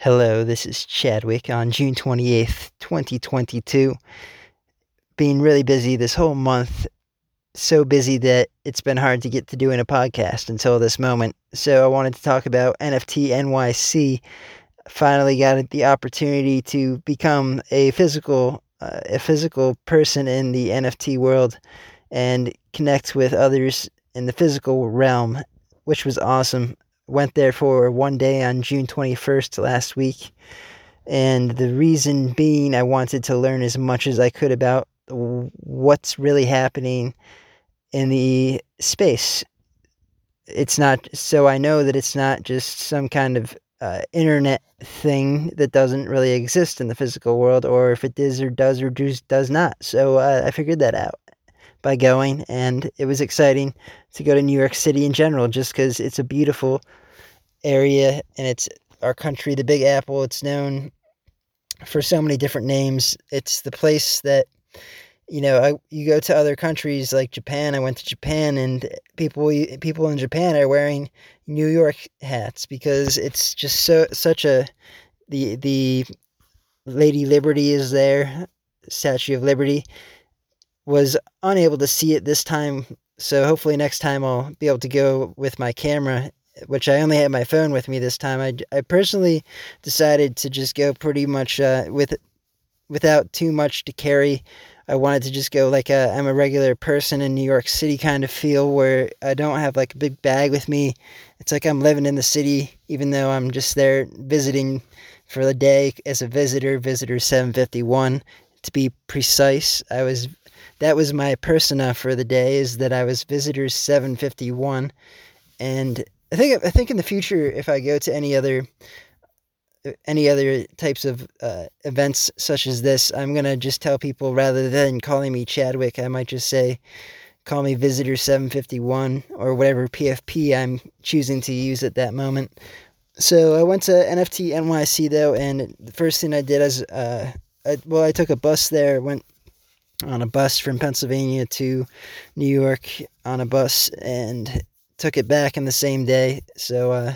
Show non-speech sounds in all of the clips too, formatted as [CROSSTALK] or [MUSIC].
Hello, this is Chadwick on June 28th, 2022. Being really busy this whole month, so busy that it's been hard to get to doing a podcast until this moment. So I wanted to talk about NFT NYC. Finally got the opportunity to become a physical uh, a physical person in the NFT world and connect with others in the physical realm, which was awesome went there for one day on June 21st last week. And the reason being, I wanted to learn as much as I could about what's really happening in the space. It's not, so I know that it's not just some kind of uh, internet thing that doesn't really exist in the physical world, or if it does or does or does, does not. So uh, I figured that out by going, and it was exciting to go to New York City in general, just because it's a beautiful area and it's our country, the Big Apple. It's known for so many different names. It's the place that you know, I, you go to other countries like Japan. I went to Japan, and people people in Japan are wearing New York hats because it's just so such a the the Lady Liberty is there, Statue of Liberty, was unable to see it this time. So hopefully next time I'll be able to go with my camera, which I only had my phone with me this time. I, I personally decided to just go pretty much uh, with without too much to carry. I wanted to just go like i am a regular person in New York City kind of feel where I don't have like a big bag with me. It's like I'm living in the city, even though I'm just there visiting for the day as a visitor, visitor 751 to be precise. I was that was my persona for the day is that I was visitors 751 and I think I think in the future if I go to any other any other types of uh, events such as this I'm to just tell people rather than calling me Chadwick I might just say call me visitor 751 or whatever PFP I'm choosing to use at that moment. So I went to NFT NYC though and the first thing I did is uh I, well I took a bus there went on a bus from Pennsylvania to New York on a bus and took it back in the same day. So uh,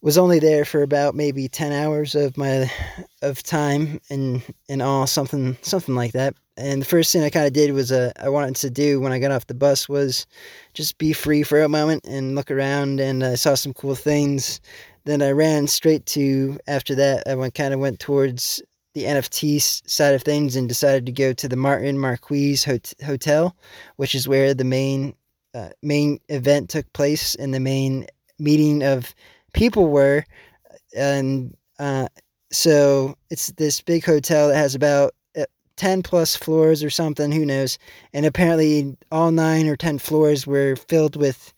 was only there for about maybe 10 hours of my of time in in all something something like that. And the first thing I kind of did was uh, I wanted to do when I got off the bus was just be free for a moment and look around and I saw some cool things. Then I ran straight to after that I went kind of went towards the NFT side of things and decided to go to the Marriott Marquis Hotel, which is where the main uh, main event took place and the main meeting of people were. And uh, so it's this big hotel that has about uh, 10 plus floors or something, who knows. And apparently, all nine or 10 floors were filled with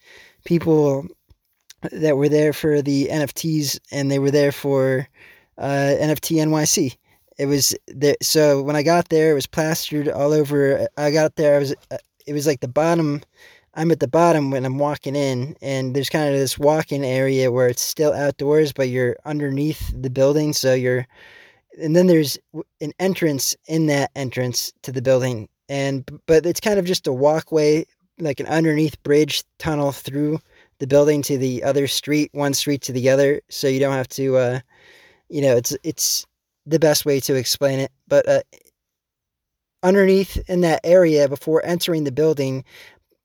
people that were there for the NFTs and they were there for uh, NFT NYC it was there. So when I got there, it was plastered all over. I got there, I was, uh, it was like the bottom. I'm at the bottom when I'm walking in, and there's kind of this walk-in area where it's still outdoors, but you're underneath the building. So you're, and then there's an entrance in that entrance to the building, and but it's kind of just a walkway, like an underneath bridge tunnel through the building to the other street, one street to the other, so you don't have to, uh, you know, it's it's the best way to explain it. But uh, underneath in that area before entering the building,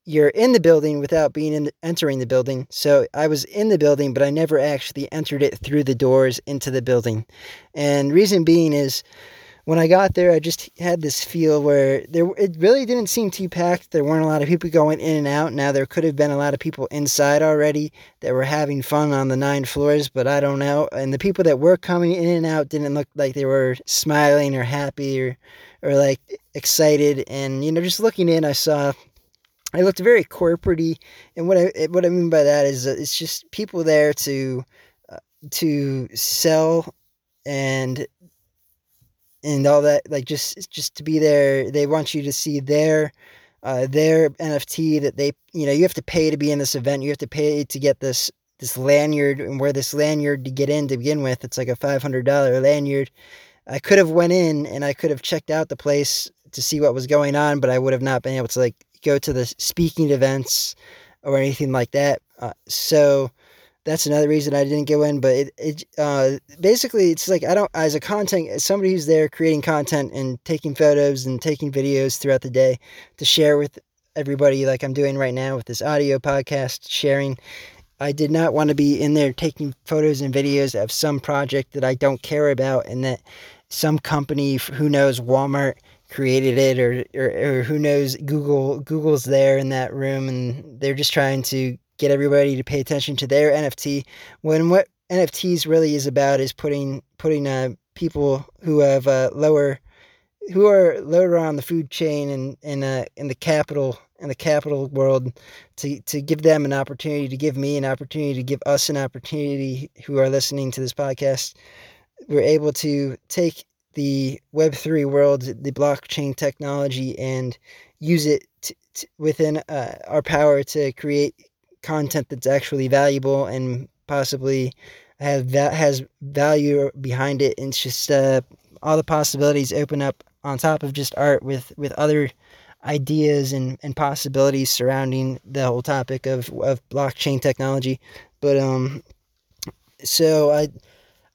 you're in the building without being in the, entering the building. So I was in the building, but I never actually entered it through the doors into the building. And reason being is when I got there, I just had this feel where there it really didn't seem too packed. There weren't a lot of people going in and out. Now there could have been a lot of people inside already that were having fun on the nine floors, but I don't know. And the people that were coming in and out didn't look like they were smiling or happy or or like excited. And you know, just looking in, I saw it looked very corporatey. And what I what I mean by that is it's just people there to uh, to sell and and all that like just just to be there they want you to see their uh, their nft that they you know you have to pay to be in this event. You have to pay to get this this lanyard and wear this lanyard to get in to begin with. It's like a $500 lanyard. I could have went in and i could have checked out the place to see what was going on but i would have not been able to like go to the speaking events or anything like that. Uh, so that's another reason I didn't go in. But it, it uh, basically it's like I don't as a content as somebody who's there creating content and taking photos and taking videos throughout the day to share with everybody like I'm doing right now with this audio podcast sharing. I did not want to be in there taking photos and videos of some project that I don't care about and that some company who knows Walmart created it or, or, or who knows Google Google's there in that room and they're just trying to get everybody to pay attention to their NFT when what NFTs really is about is putting putting uh, people who have uh, lower who are lower on the food chain and in uh, in the capital in the capital world to to give them an opportunity to give me an opportunity to give us an opportunity who are listening to this podcast we're able to take the web3 world the blockchain technology and use it to, within uh, our power to create content that's actually valuable and possibly have that has value behind it. And it's just uh, all the possibilities open up on top of just art with with other ideas and, and possibilities surrounding the whole topic of, of blockchain technology. But um, so I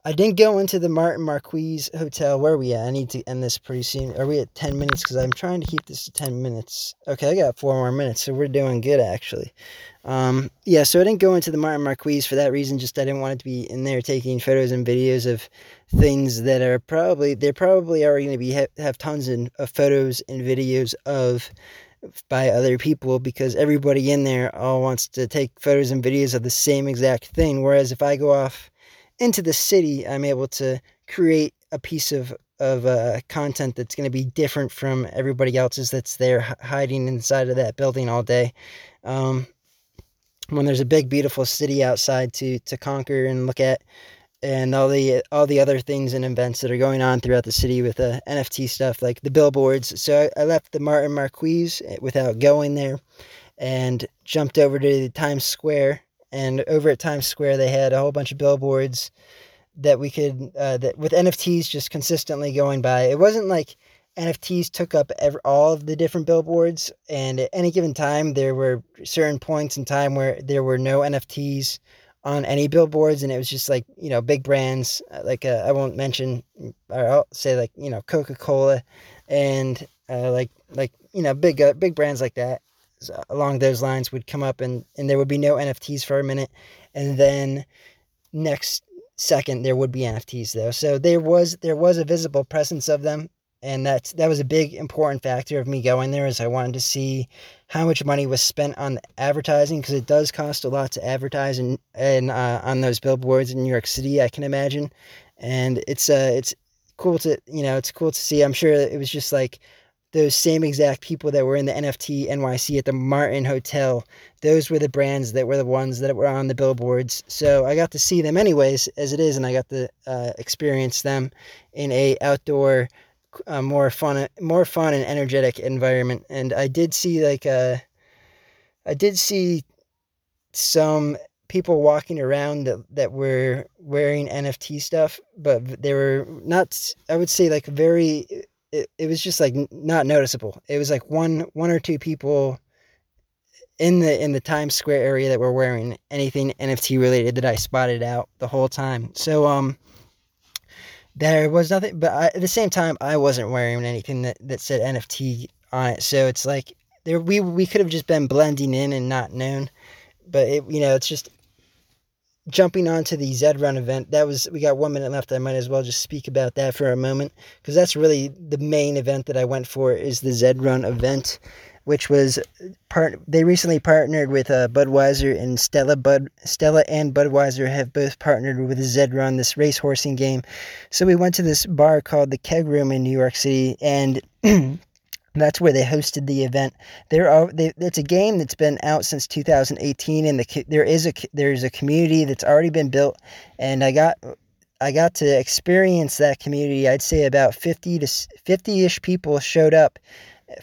I didn't go into the Marriott Marquis Hotel. Where are we at? I need to end this pretty soon. Are we at 10 minutes? Because I'm trying to keep this to 10 minutes. Okay, I got four more minutes, so we're doing good, actually. Um, yeah, so I didn't go into the Marriott Marquis for that reason. Just I didn't want it to be in there taking photos and videos of things that are probably, they're probably already going to be, have, have tons of, of photos and videos of by other people because everybody in there all wants to take photos and videos of the same exact thing. Whereas if I go off into the city, I'm able to create a piece of of uh, content that's going to be different from everybody else's that's there hiding inside of that building all day. Um, when there's a big, beautiful city outside to to conquer and look at, and all the all the other things and events that are going on throughout the city with the uh, NFT stuff, like the billboards. So I, I left the Marriott Marquis without going there, and jumped over to Times Square and over at Times Square they had a whole bunch of billboards that we could uh, that with NFTs just consistently going by. It wasn't like NFTs took up all of the different billboards, and at any given time there were certain points in time where there were no NFTs on any billboards, and it was just like you know big brands uh, like uh, I won't mention or I'll say like you know Coca Cola, and uh, like like you know big uh, big brands like that along those lines would come up and, and there would be no NFTs for a minute. And then next second there would be NFTs though. So there was there was a visible presence of them. And that's that was a big important factor of me going there is I wanted to see how much money was spent on advertising because it does cost a lot to advertise and and uh, on those billboards in New York City I can imagine, and it's uh it's cool to you know it's cool to see. I'm sure it was just like those same exact people that were in the NFT NYC at the Marriott Hotel. Those were the brands that were the ones that were on the billboards. So I got to see them anyways, as it is, and I got to uh, experience them in a outdoor, uh, more fun, more fun and energetic environment. And I did see like uh, I did see some people walking around that, that were wearing NFT stuff, but they were not. I would say like very it, it was just like not noticeable. It was like one one or two people in the in the Times Square area that were wearing anything NFT related that I spotted out the whole time. So um there was nothing but I, at the same time I wasn't wearing anything that, that said NFT on it. So it's like there we we could have just been blending in and not known. But it you know, it's just jumping on to the Zed Run event, that was we got one minute left. I might as well just speak about that for a moment because that's really the main event that I went for is the Zed Run event, which was part. They recently partnered with uh, Budweiser and Stella. Bud Stella and Budweiser have both partnered with Zed Run, this race horsing game. So we went to this bar called the Keg Room in New York City and. [CLEARS THROAT] That's where they hosted the event. There are they, it's a game that's been out since 2018, and the there is a there's a community that's already been built, and I got I got to experience that community. I'd say about 50 to 50ish people showed up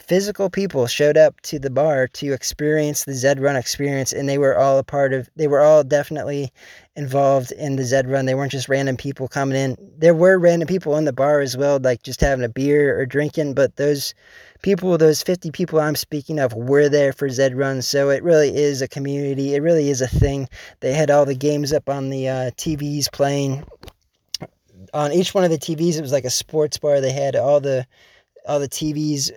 physical people showed up to the bar to experience the Zed Run experience, and they were all a part of. They were all definitely involved in the Zed Run. They weren't just random people coming in. There were random people in the bar as well, like just having a beer or drinking. But those people, those fifty people I'm speaking of, were there for Zed Run. So it really is a community. It really is a thing. They had all the games up on the uh, TVs playing. On each one of the TVs, it was like a sports bar. They had all the all the TVs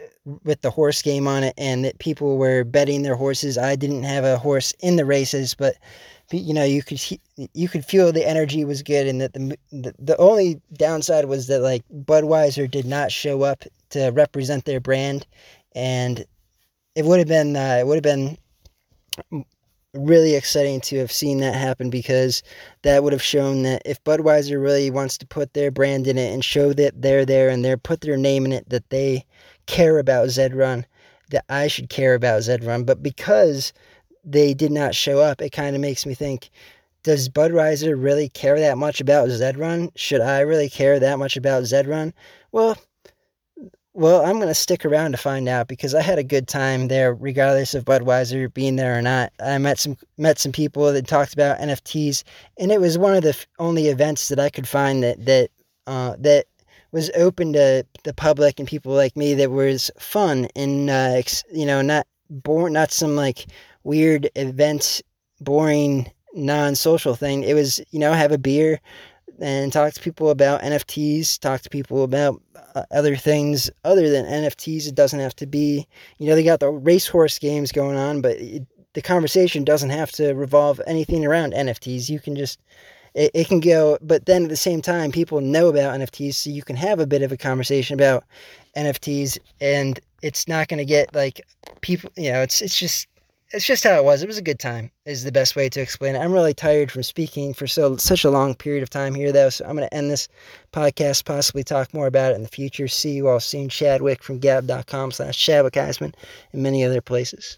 with the horse game on it, and that people were betting their horses. I didn't have a horse in the races, but you know you could you could feel the energy was good, and that the the, the only downside was that like Budweiser did not show up to represent their brand, and it would have been uh, it would have been really exciting to have seen that happen because that would have shown that if Budweiser really wants to put their brand in it and show that they're there and they're put their name in it that they care about Zed Run, that I should care about Zed Run. But because they did not show up, it kind of makes me think does Budweiser really care that much about Zed Run? Should I really care that much about Zed Run? Well, well, I'm going to stick around to find out because I had a good time there, regardless of Budweiser being there or not. I met some met some people that talked about NFTs, and it was one of the only events that I could find that that uh, that was open to the public and people like me that was fun and uh, you know not boring, not some like weird event, boring, non-social thing. It was you know have a beer and talk to people about NFTs, talk to people about uh, other things other than NFTs. It doesn't have to be, you know, they got the racehorse games going on, but it, the conversation doesn't have to revolve anything around NFTs. You can just, it, it can go, but then at the same time, people know about NFTs, so you can have a bit of a conversation about NFTs, and it's not going to get like people, you know, it's it's just it's just how it was. It was a good time. Is the best way to explain it. I'm really tired from speaking for so such a long period of time here, though. So I'm going to end this podcast. Possibly talk more about it in the future. See you all soon. Chadwick from Gab.com/slash Chadwick Eisman and many other places.